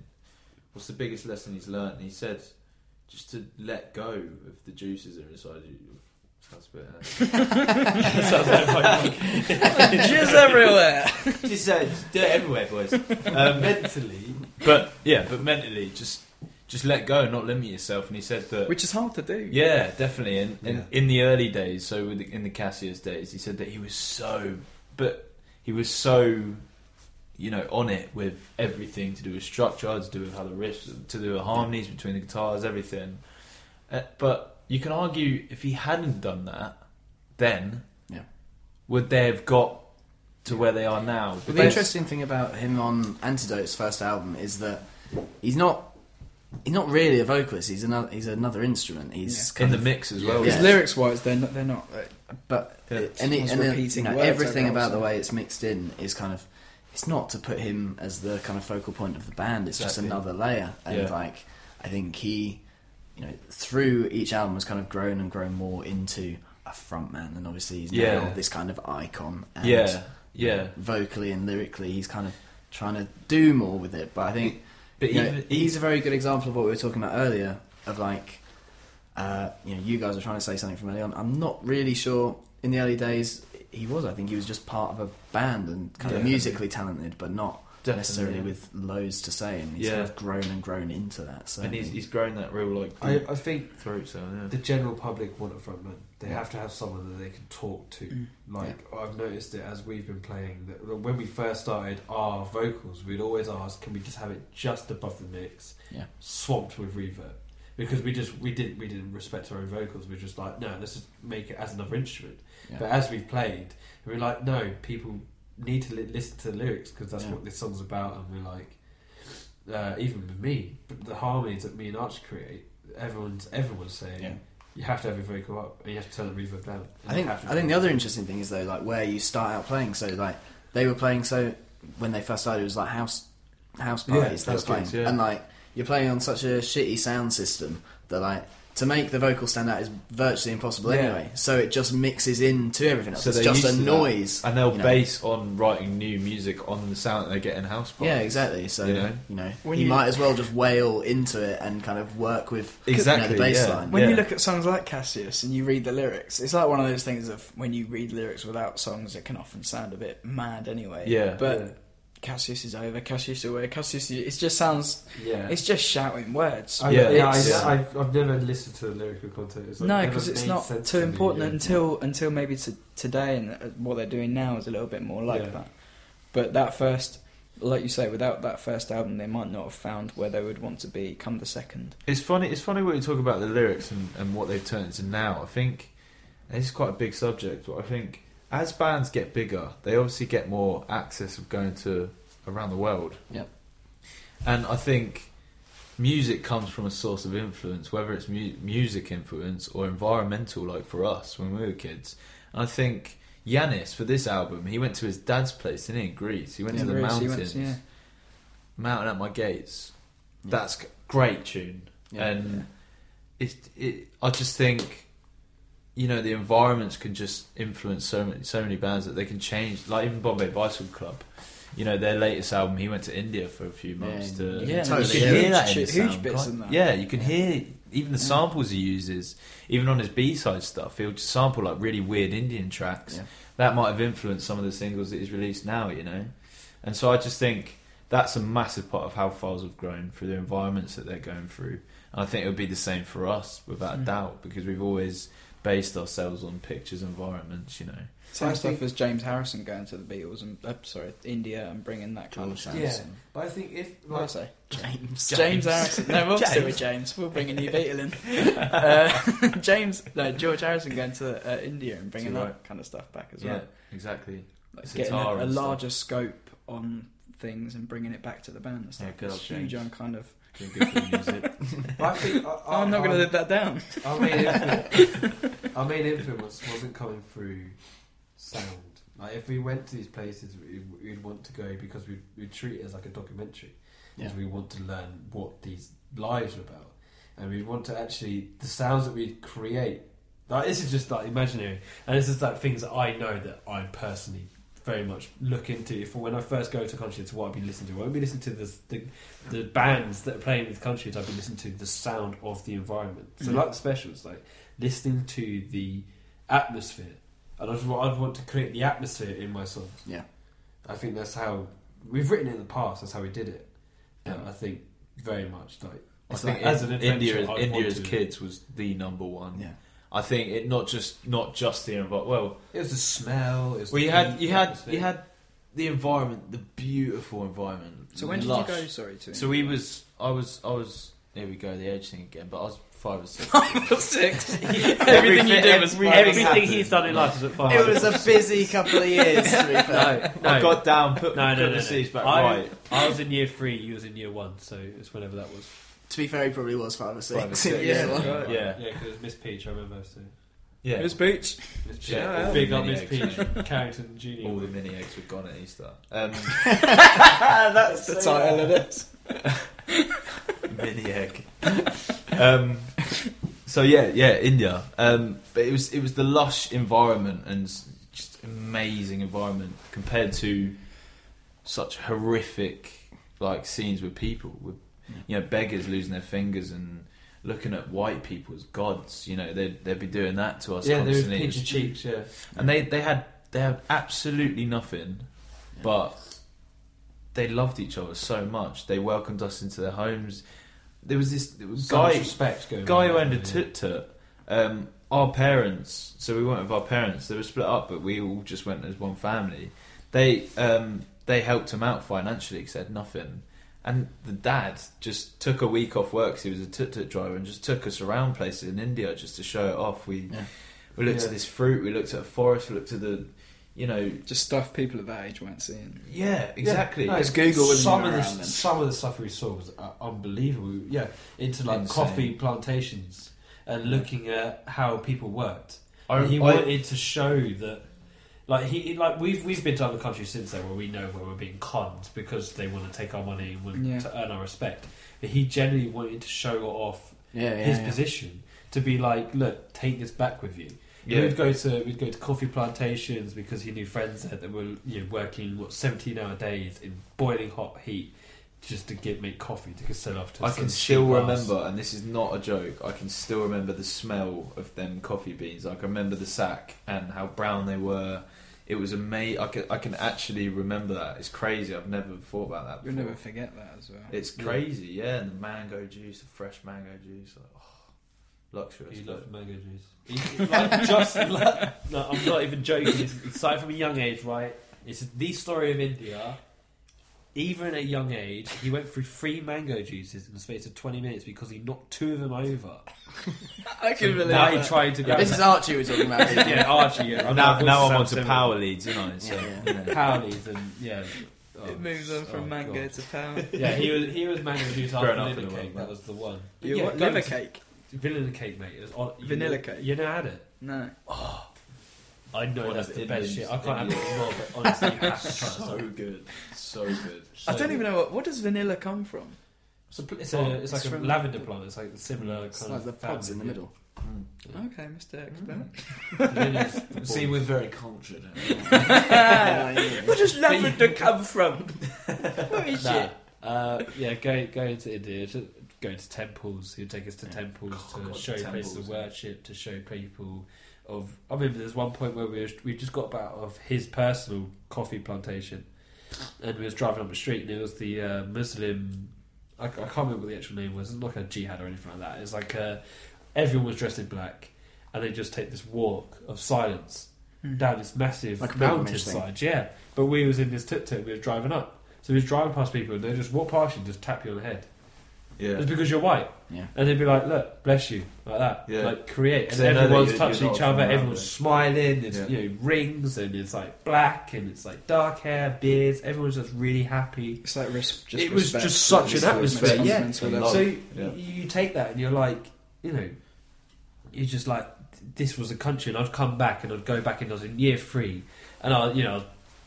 What's the biggest lesson he's learned? And he said just to let go of the juices that are inside you. Sounds a bit. uh, Sounds like my Jizz everywhere. just, uh, just do it everywhere, boys. Um, mentally. but yeah, but mentally, just just let go, not limit yourself. And he said that. Which is hard to do. yeah, definitely. And, and Yeah. in the early days, so with the, in the Cassius days, he said that he was so, but he was so, you know, on it with everything to do with structure, to do with how the riffs, to do with harmonies between the guitars, everything. Uh, but you can argue if he hadn't done that, then Yeah. would they have got to where they are now? But the interesting thing about him on Antidotes first album is that he's not he's not really a vocalist. He's another he's another instrument. He's in kind the of, mix as well. Because Yeah. lyrics wise, they're not. They're not uh, but Yeah. and, it, and then, repeating you know, everything over about the way it's mixed in is kind of it's not to put him as the kind of focal point of the band. It's just another layer. And Yeah. like I think he, you know, through each album has kind of grown and grown more into a frontman, and obviously he's Yeah. now this kind of icon. And, yeah, yeah. vocally and lyrically, he's kind of trying to do more with it. But I think But you know, he's a very good example of what we were talking about earlier. Of like, uh, you know, you guys are trying to say something from early on. I'm not really sure. In the early days, he was. I think he was just part of a band and kind of musically talented, but not Definitely, necessarily with loads to say. And he's Yeah. kind of grown and grown into that. So and he's, he's grown that real like I, I think throat. So yeah. the general public want a frontman. They Yeah. have to have someone that they can talk to. Mm. Like I've noticed it as we've been playing. That when we first started our vocals, we'd always ask, "Can we just have it just above the mix, Yeah. swamped with reverb?" Because we just we didn't we didn't respect our own vocals. We are just like, no, let's just make it as another instrument. Yeah. But as we've played, we're like, no, people need to li- listen to the lyrics because that's Yeah. what this song's about. And we're like, uh, even with me, but the harmonies that me and Arch create, everyone's everyone's saying Yeah. you have to have your vocal up and you have to turn the reverb down. I think you have to I think the other interesting thing is though, like where you start out playing. So like they were playing. So when they first started, it was like house house Yeah, parties they were playing, yeah. and like you're playing on such a shitty sound system that like to make the vocal stand out is virtually impossible Yeah. anyway. So it just mixes into everything else. So it's they're just a used to that. noise, and they'll you know. base on writing new music on the sound that they get in house parties. Yeah, exactly. So You know, you know? know, When you, you- might as well just wail into it and kind of work with Exactly, you know, the bass yeah. line. When Yeah. you look at songs like Cassius and you read the lyrics, it's like one of those things of when you read lyrics without songs, it can often sound a bit mad anyway. Yeah. But Yeah. Cassius is over, Cassius is away, Cassius. It just sounds, yeah. it's just shouting words. I, Yeah. yeah, It's- I, I've, I've never listened to the lyrical content. It's like no, because it's not too to me, important yeah. until until maybe to today, and uh, what they're doing now is a little bit more like Yeah. that. But that first, like you say, without that first album, they might not have found where they would want to be come the second. It's funny. It's funny when you talk about the lyrics and, and what they've turned into now. I think and this is quite a big subject, but I think as bands get bigger, they obviously get more access of going to around the world. Yep. And I think music comes from a source of influence, whether it's mu- music influence or environmental, like for us when we were kids. And I think Yannis for this album, he went to his dad's place, didn't he, in Greece? He went Yeah, to the Greece, mountains, to- yeah. Mountain at My Gates. Yeah. That's great tune, and it, it. I just think, you know, the environments can just influence so many, so many bands that they can change. Like even Bombay Bicycle Club, you know, their latest album, he went to India for a few months Yeah, to. you Yeah, can you can hear hear that in Huge- the huge bits in that. Yeah, you can Yeah. hear even the Yeah. samples he uses, even on his B side stuff. He'll just sample like really weird Indian tracks. Yeah. That might have influenced some of the singles that he's released now, you know. And so I just think that's a massive part of how Foals have grown through the environments that they're going through. And I think it would be the same for us, without a Mm. doubt, because we've always based ourselves on pictures, environments, you know. Same stuff as James Harrison going to the Beatles and uh, sorry India and bringing that kind of George sound. Yeah. Harrison. But I think if What I say? James. James, Harrison. No, we'll stick James. with James. We'll bring a new Beatle in. Uh, James, no, George Harrison going to uh, India and bringing Too that kind of stuff back as well. yeah, exactly. Like getting a, a and stuff. larger scope on things and bringing it back to the band and stuff. Yeah, good it's huge James. on kind of. Good music. I think I, Oh, I'm not going to live that down. Our main influence, our main influence wasn't coming through sound. Like if we went to these places, we- we'd want to go because we we treat it as like a documentary, because Yeah. we want to learn what these lives are about, and we want to actually the sounds that we create. Like this is just like imaginary, and this is like things that I know that I personally very much look into. If when I first go to country, to what I'd be listening to, I won't be listening to the, the the bands that are playing with countries. I'd be listening to the sound of the environment. So Mhm. like the specials, like listening to the atmosphere, and I'd, I'd want to create the atmosphere in my songs. Yeah. I think that's how we've written it in the past. That's how we did it. Yeah. I think very much like I think like- as an adventure, India, I'd India as kids was the number one. Yeah. I think it not just not just the environment. Well, it was the smell. It was well, the you had you the had atmosphere. you had the environment, the beautiful environment. So when did you go? Sorry, to So we was I was I was here we go the edge thing again, but I was five or six. six. Everything- Everything you did was everything five. Everything happened. he's done in life is at five. It was a busy couple of years, to be fair. no, no. I got down, put, no, no, put no, the no. seats back I, right. I was in year three. You was in year one. So it's whenever that was. To be fair, he probably was five or six. Five or six, Yeah. yeah. well, Right. Yeah, Yeah, because Miss Peach. I remember. So yeah. It was Booch. Miss Peach. Yeah, big all up the Miss Peach. Carrington Junior. All the mini eggs were gone at Easter. Um, That's the title of this. mini egg. Um, so yeah, yeah, India. Um, but it was it was the lush environment and just amazing environment compared to such horrific like scenes with people with you know beggars losing their fingers and looking at white people as gods. You know they'd they'd be doing that to us Yeah, constantly. pinch of cheeks. Yeah. and they they had they had absolutely nothing, but they loved each other so much. They welcomed us into their homes. There was this there was So guy respect going guy who owned a tut tut. Um, our parents, so we went with our parents. They were split up, but we all just went as one family. They um, they helped him out financially because they had nothing. And the dad just took a week off work because he was a tut tut driver and just took us around places in India just to show it off. We Yeah. we looked Yeah. at this fruit, we looked at a forest, we looked at the, you know, Just stuff people of that age weren't seeing. yeah, exactly. No, Because Google wasn't some of the then. some of the stuff we saw was uh, unbelievable. Yeah, into like Insane. coffee plantations and looking at how people worked. I, he I- wanted to show that, like he like we've we've been to other countries since then where we know where we're being conned because they want to take our money and want Yeah. to earn our respect. But he genuinely wanted to show off Yeah, yeah, his yeah. position to be like, look, take this back with you. Yeah, We'd go to we'd go to coffee plantations because he knew friends there that were you know working what seventeen hour days in boiling hot heat just to get make coffee to sell off to. I can still remember, and this is not a joke. I can still remember the smell of them coffee beans. I can remember the sack and how brown they were. It was amazing. I can, I can actually remember that. It's crazy. I've never thought about that. Before. You'll never forget that as well. It's crazy, yeah. And the mango juice, the fresh mango juice, like, luxurious. He but- loved mango juice. He, like, just like, no, I'm not even joking. It's, it started from a young age, right? It's the story of India. Even at a young age, he went through three mango juices in the space of 20 minutes because he knocked two of them over. I can believe now he that. tried to go. This is Archie we're talking about. here. yeah, Archie. Yeah, I'm now, now I'm on to power leads, you know. So, Yeah, yeah. you know. Power leads and yeah. Oh, It moves on oh, from oh, mango God. to pound. Yeah, he was he was mango juice Fair after enough vanilla in a way, cake. but- That was the one. You Yeah, what? go Liver to- cake? Vanilla cake, mate. It was on, you Vanilla know- cake? You never had it. No. Oh, I know One that's the the best Indians- shit. I can't have it Indians. anymore, but honestly, you have to try it. so good, so good. I don't even know what. What does vanilla come from? It's, a, it's, a, it's like It's a from- lavender plant. It's like a similar kind It's of the pods in the family, middle. Okay, Mr. Expert. yeah. Vanillas- See, we're very cultured. Where does lavender come from? What is Nah, it? uh, yeah, go go into India, to, going to temples. He'd take us to Yeah. temples Oh, to God, show places temples. of worship, to show people of. I remember there's one point where we were, we just got about of his personal coffee plantation, and we was driving up the street, and it was the uh, Muslim. I, I can't remember what the actual name was. It's not like a jihad or anything like that. It's like uh, everyone was dressed in black, and they just take this walk of silence down this massive Like a pilgrimage mountainside. Yeah, but we was in this tuk tuk. We were driving up, so we was driving past people, and they just walk past you and just tap you on the head. Yeah, It's because you're white, Yeah. and they'd be like, "Look, bless you," like that. Yeah. Like create. and they know that everyone's you're- touching you're each not other. from around Everyone's there. smiling. It's Yeah. you know rings, and it's like black, and it's like dark hair, beards. Everyone's just really happy. It's like res- just It was respect. just such an like atmosphere, most yeah. fundamental And level. love. So you, Yeah. you take that and you're like, you know, you're just like, this was a country, and I'd come back and I'd go back and I was in year three, and I, you know, I was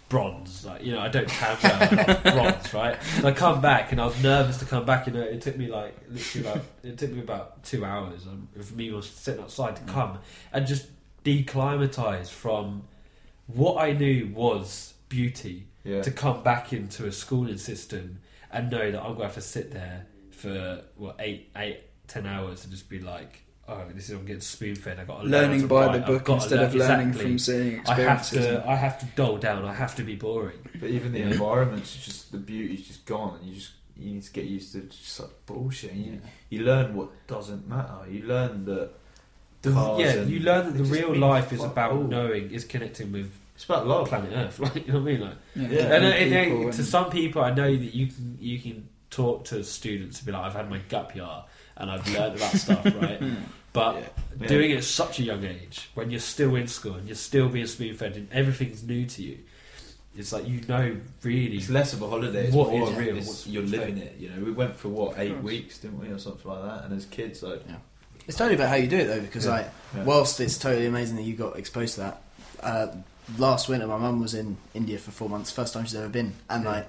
bronze, like you know, I don't count that bronze, right? And I come back and I was nervous to come back, You know, it took me like literally about it took me about two hours um, for me was sitting outside to come and just declimatize from what I knew was beauty yeah. to come back into a schooling system and know that I'm going to have to sit there for what eight, eight, ten hours and just be like, oh, this is I'm getting spoon fed. I got to learning to by write. the book instead learn- of learning exactly. from seeing I have to. I have to dull down. I have to be boring. But even the Yeah. environment's just the beauty's just gone, and you just you need to get used to just like bullshit. And you, Yeah. you learn what doesn't matter. You learn that The- cars yeah, you learn that the real life is about all. knowing, is connecting with It's about love. planet Earth. Like you know what I mean? Like, yeah, Yeah. and, uh, people and, uh, and- to some people, I know that you can you can talk to students and be like, I've had my gap year and I've learned that stuff, right? But Yeah. doing it at such a young age, when you're still in school and you're still being spoon fed and everything's new to you, it's like you know really It's less of a holiday. It's What more is real, it's- what's you're fake. living it. You know, we went for what eight weeks, didn't we, or something like that? And as kids, like It's totally about how you do it though, because Yeah. like, Yeah. whilst it's totally amazing that you got exposed to that. Uh, last winter, my mum was in India for four months, first time she's ever been, and Yeah. like,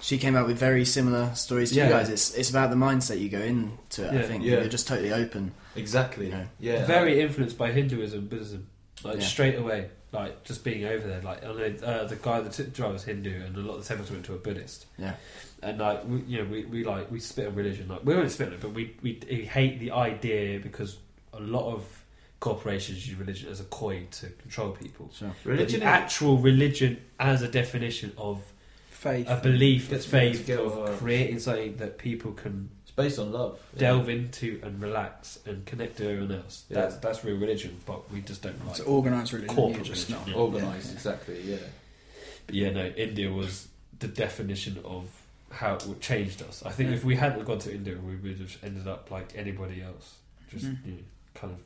she came out with very similar stories to Yeah. you guys. It's it's about the mindset you go into it. I think Yeah. you're just totally open. exactly, You know. yeah, very influenced by Hinduism, Buddhism, like Yeah. straight away. Like just being over there, like I know uh, the guy, the t- driver's Hindu, and a lot of the temples went to a Buddhist. Yeah. and like we, you know, we, we like we spit on religion. Like we won't spit on it, but we, we we hate the idea because a lot of corporations use religion as a coin to control people. Sure. religion. but the actual religion as a definition of faith. a belief, a Gets me faith together. of creating something that people can it's based on love. yeah. delve into and relax and connect to everyone else. Yeah. That's that's real religion, but we just don't like. it's organised religion. corporate you're just religion, not. yeah. organised. Exactly, yeah. But yeah, no, India was the definition of how it would changed us. I think Yeah. if we hadn't gone to India, we would have ended up like anybody else, just Mm. you know, kind of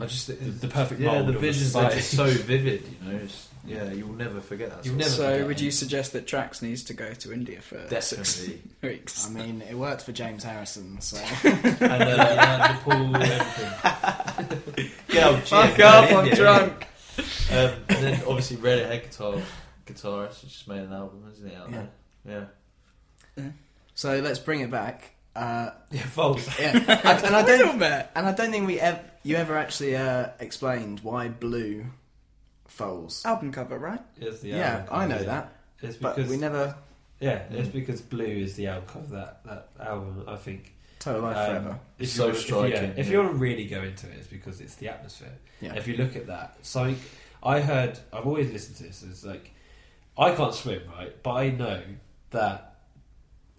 I just the, the perfect yeah, the of a visions are just so vivid. You know, it's, yeah, you'll never forget that. You'll never. So, forget would it. you suggest that Trax needs to go to India for six definitely. weeks? I mean, it worked for James Harrison, so and uh, yeah, Nepal, everything. Get out, Fuck Jim, off! man, I'm India. drunk. Um, and then obviously Radiohead guitar guitarist who just made an album, isn't he? Out Yeah. there, yeah. so let's bring it back. Uh, Yeah, false. yeah, I, and I don't and I don't think we ever you ever actually uh, explained why blue Foals. Album cover, right? Is the yeah, album I know yeah. that, It's but because we never yeah, it's because blue is the album cover of that that album. I think total life Um, forever. If So you striking, If, yeah, if yeah. you want to really go into it, it's because it's the atmosphere. Yeah. If you look at that, something I heard, I've always listened to this. Is like I can't swim, right? But I know that.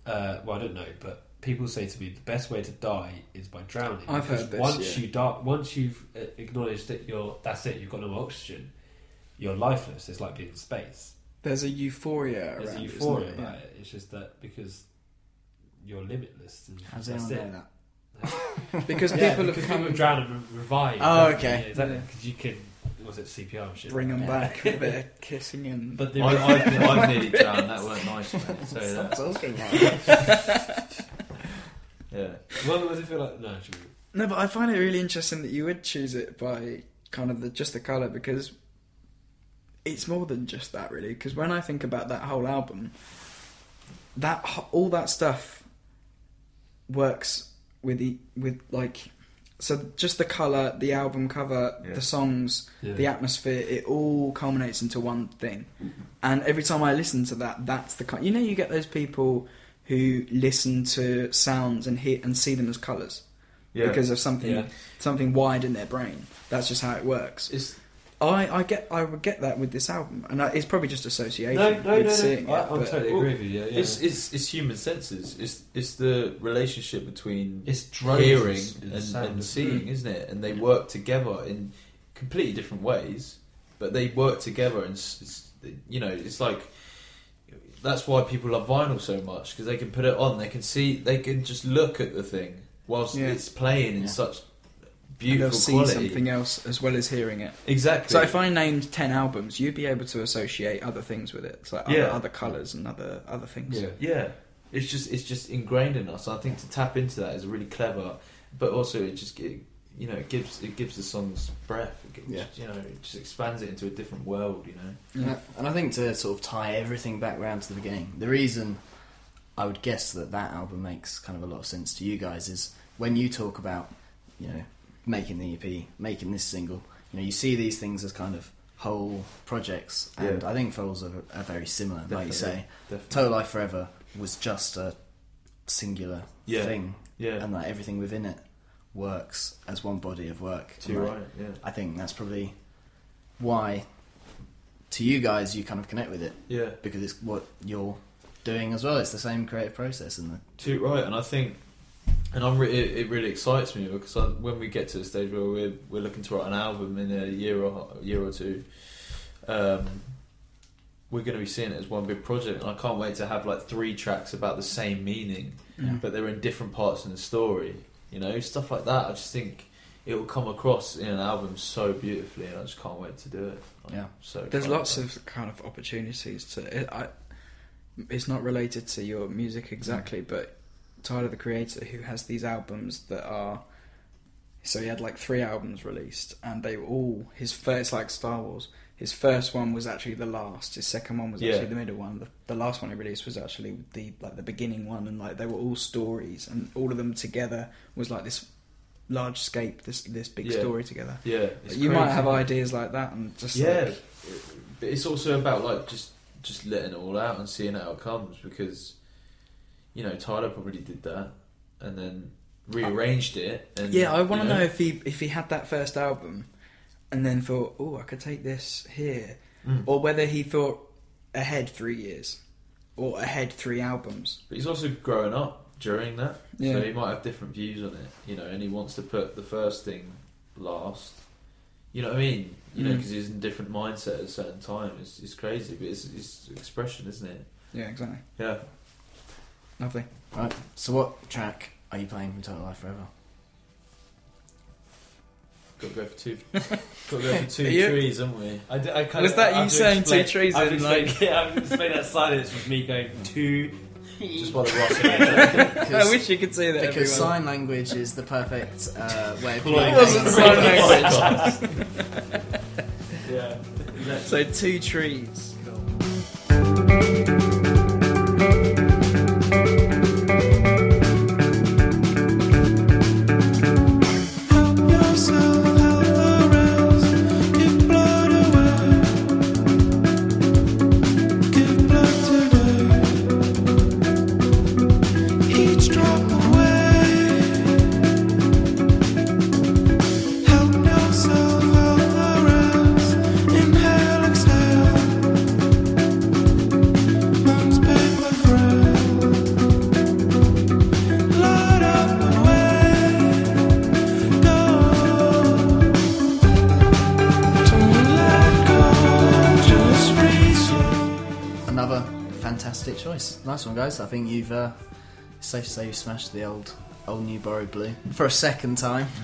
Uh, well, I don't know, but people say to me the best way to die is by drowning. I've Because heard this, Once yeah. you die, once you've uh, acknowledged that you're that's it, you've got no oxygen, you're lifeless. It's like being in space. There's a euphoria There's around a it, isn't euphoria there? about it. It's just that because you're limitless. And How's that's anyone it. that? Because Yeah, people because have come people drown and re- revive. Oh, okay. they? Yeah, exactly. Yeah. Because you can, was it CPR and shit? bring them Yeah. back with a bit of kissing and. But I, the I've, I've nearly drowned. That weren't nice, mate. I'll tell you that. Talking like. Yeah. what does it feel like? No, actually, No, but I find it really interesting that you would choose it by kind of the just the color because it's more than just that, really. Because when I think about that whole album, that all that stuff works with the with like so just the color, the album cover, Yeah. the songs, yeah. the atmosphere, it all culminates into one thing. And every time I listen to that, that's the kind. You know, you get those people who listen to sounds and hear and see them as colors Yeah. because of something Yeah. something wired in their brain. That's just how it works. it's I, I get I would get that with this album, and I, it's probably just association no, no, with no, seeing no. I, it. I'm but- totally Well, agree with you. Yeah, yeah. it's it's it's human senses. It's it's the relationship between It's hearing and and, and isn't seeing, isn't it? And they work together in completely different ways, but they work together, and s- it's, you know, it's like that's why people love vinyl so much because they can put it on, they can see, they can just look at the thing whilst Yeah. it's playing in Yeah. such and beautiful they'll see quality. something else as well as hearing it. Exactly. So if I named ten albums, you'd be able to associate other things with it, so like Yeah. other, other colors and other other things. Yeah. Yeah, it's just it's just ingrained in us. I think to tap into that is really clever, but also it just it, you know it gives it gives the songs breath. It gives, Yeah. you know it just expands it into a different world. You know. And I- And I think to sort of tie everything back round to the beginning, the reason I would guess that that album makes kind of a lot of sense to you guys is when you talk about, you know, making the EP, making this single, you know, you see these things as kind of whole projects, and Yeah. I think Foals are, are very similar. Like you say, Definitely. Total Life Forever was just a singular Yeah. thing, Yeah. and like everything within it works as one body of work. Too Like, right, yeah. I think that's probably why, to you guys, you kind of connect with it Yeah, because it's what you're doing as well. It's the same creative process, and the too right. And I think, and I'm re- it, it really excites me because I, when we get to the stage where we're we're looking to write an album in a year or year or two, um, we're going to be seeing it as one big project, and I can't wait to have like three tracks about the same meaning, Yeah. but they're in different parts in the story. You know, stuff like that. I just think it will come across in an album so beautifully, and I just can't wait to do it. I'm Yeah. so There's lots of kind of opportunities to. It, I, it's not related to your music mm. exactly, but Tyler, the creator, who has these albums that are. So he had like three albums released, and they were all his first, like Star Wars. His first one was actually the last. His second one was Yeah. actually the middle one. The, the last one he released was actually the like the beginning one, and like they were all stories, and all of them together was like this large scape, this this big Yeah. story together. Yeah, you might have ideas like that, and just yeah, like, but it's also about like just just letting it all out and seeing how it comes because you know Tyler probably did that and then rearranged it. And, Yeah, I want to you know. if he if he had that first album, and then thought, "Oh, I could take this here," Mm. or whether he thought ahead three years, or ahead three albums. But he's also growing up during that, Yeah. so he might have different views on it. You know, and he wants to put the first thing last. You know what I mean? You know, Mm. because he's in a different mindset at a certain time. It's, it's crazy, but it's, it's expression, isn't it? Yeah, exactly. Yeah. Lovely. right. So, what track are you playing from Total Life Forever? Got to go for two. got to go for two Are you- trees, haven't we? I, d- I kind Was of, that you I've saying two trees I've like- yeah, I've explained that silence with me going two. Just by the Ross. I wish you could see that. Because everyone. sign language is the perfect uh, way of It wasn't sign language. Yeah. so two trees. Nice one, guys. I think you've. Uh, safe to say you smashed the old, old new borrowed blue for a second time.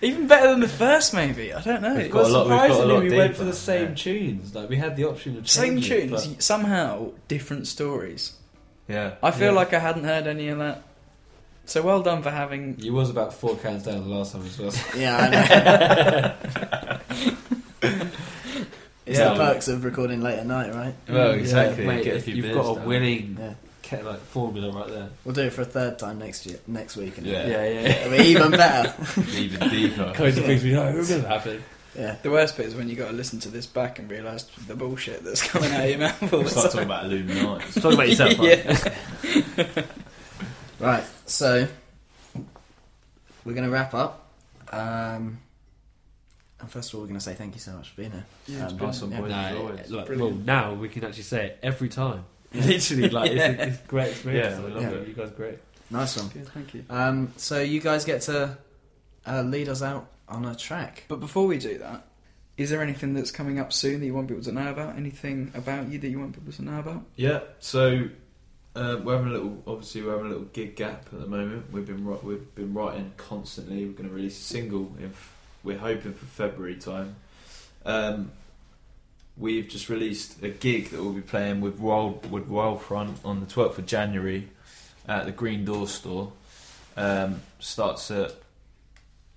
Even better than the first, maybe. I don't know. We've It got was a lot- we've got a surprisingly, lot we went deeper. for the same Yeah. tunes. Like we had the option of same changing, tunes, but- somehow different stories. Yeah. I feel Yeah. like I hadn't heard any of that. So well done for having. You was about four cans down the last time as well. Yeah, I know. it's Yeah. the perks of recording late at night, right? Well, Yeah, exactly. mate, Get a if few you've beers got a down. winning Yeah. ke- like formula right there. We'll do it for a third time next year, next week. And Yeah. Yeah, yeah. It'll be even better. even deeper. Kinds of things we know are going to happen. yeah. The worst bit is when you got to listen to this back and realise the bullshit that's coming out of your mouth all the Start talking about Illuminati. Talk about yourself. man. yeah. Right, so we're going to wrap up. Um, and first of all, we're going to say thank you so much for being here. Yeah, it's Um, been- Nice yeah. boys. No, like, well, now we can actually say it every time. Literally, like it's, a, it's great experience. Yeah, we I love yeah. it. You guys are great. Nice one. Good, thank you. Um, so you guys get to uh, lead us out on a track. But before we do that, is there anything that's coming up soon that you want people to know about? Anything about you that you want people to know about? Yeah, so uh, we're having a little. Obviously, we're having a little gig gap at the moment. We've been wri- we've been writing constantly. We're going to release a single. If we're hoping for February time. Um, we've just released a gig that we'll be playing with Wild with Wildfront on the twelfth of January at the Green Door store. Um, starts at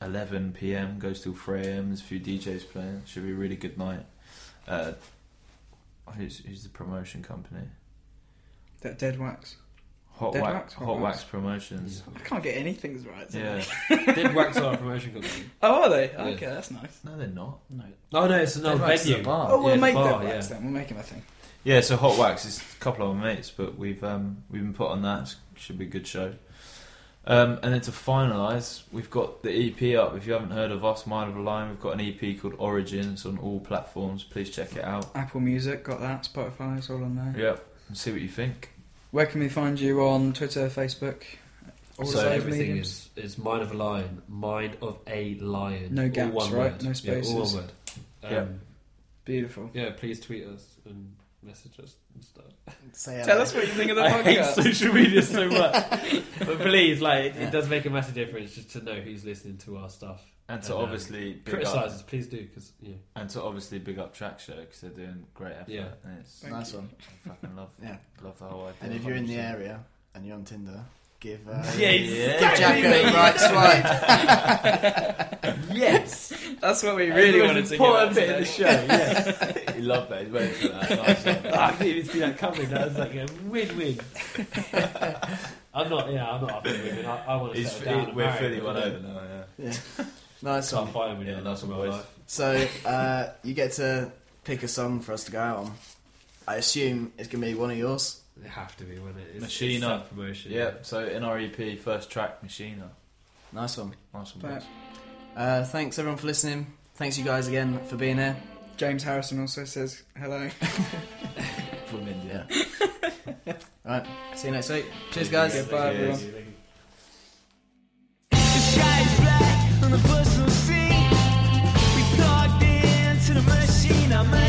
11 p.m. goes till 3 a.m. There's a few DJs playing. Should be a really good night. Uh, who's, who's the promotion company? That Dead Wax. Hot Dead Wax, Wax? Hot, Hot Wax. Wax. Promotions. I can't get anything right. Yeah. today. Did wax our promotion company? Oh, are they? Yeah. Okay, that's nice. No, they're not. No, Oh no, it's another Dead Wax is a venue. bar. Oh, we'll yeah, make the Dead bar, Wax yeah. then. We'll make him a thing. Yeah, so Hot Wax is a couple of our mates, but we've um, we've been put on that. Should be a good show. Um, and then to finalise, we've got the EP up. If you haven't heard of us, Mindofalion, we've got an EP called Origins on all platforms. Please check it out. Apple Music got that. Spotify, it's all on there. Yep, and see what you think. Where can we find you on Twitter, Facebook? All so everything mediums? is, is mind of a lion, mind of a lion. No All gaps, one right? word. No Yeah, all one word. Um, Yeah. beautiful. yeah, please tweet us and message us and stuff. Say Tell hello. us what you think of the I hate podcast. social media so much, but please, like, it, it does make a massive difference just to know who's listening to our stuff. And to And, um, obviously big Criticise up, us, please do, because yeah, and to obviously big up Track Show because they're doing great effort. Yeah. and it's Thank nice you. one. I fucking love Yeah. love the whole idea. And if you're in the area and you're on Tinder, give uh, Yeah, give exactly, Jack a mate. right swipe. yes, That's what we really wanted to get important out bit of the show. Yes, you love that. He's waiting for that. Nice one. I didn't even see that coming. That was like a win-win. I'm not. Yeah, I'm not up for women. I, I want to He's, settle down. we're marry, fully but one I over now. Yeah. Yeah. Nice one. Can't fight with Yeah, it. nice one, in boys. real life. So uh, you get to pick a song for us to go out on. I assume it's gonna be one of yours. They have to be when it is Machina promotion. Yeah. So in REP, first track, machine. Nice one. Nice one. Uh, thanks everyone for listening. Thanks you guys again for being here. James Harrison also says hello. From India. All right. See you next week. Cheers, guys. Goodbye, everyone. I'm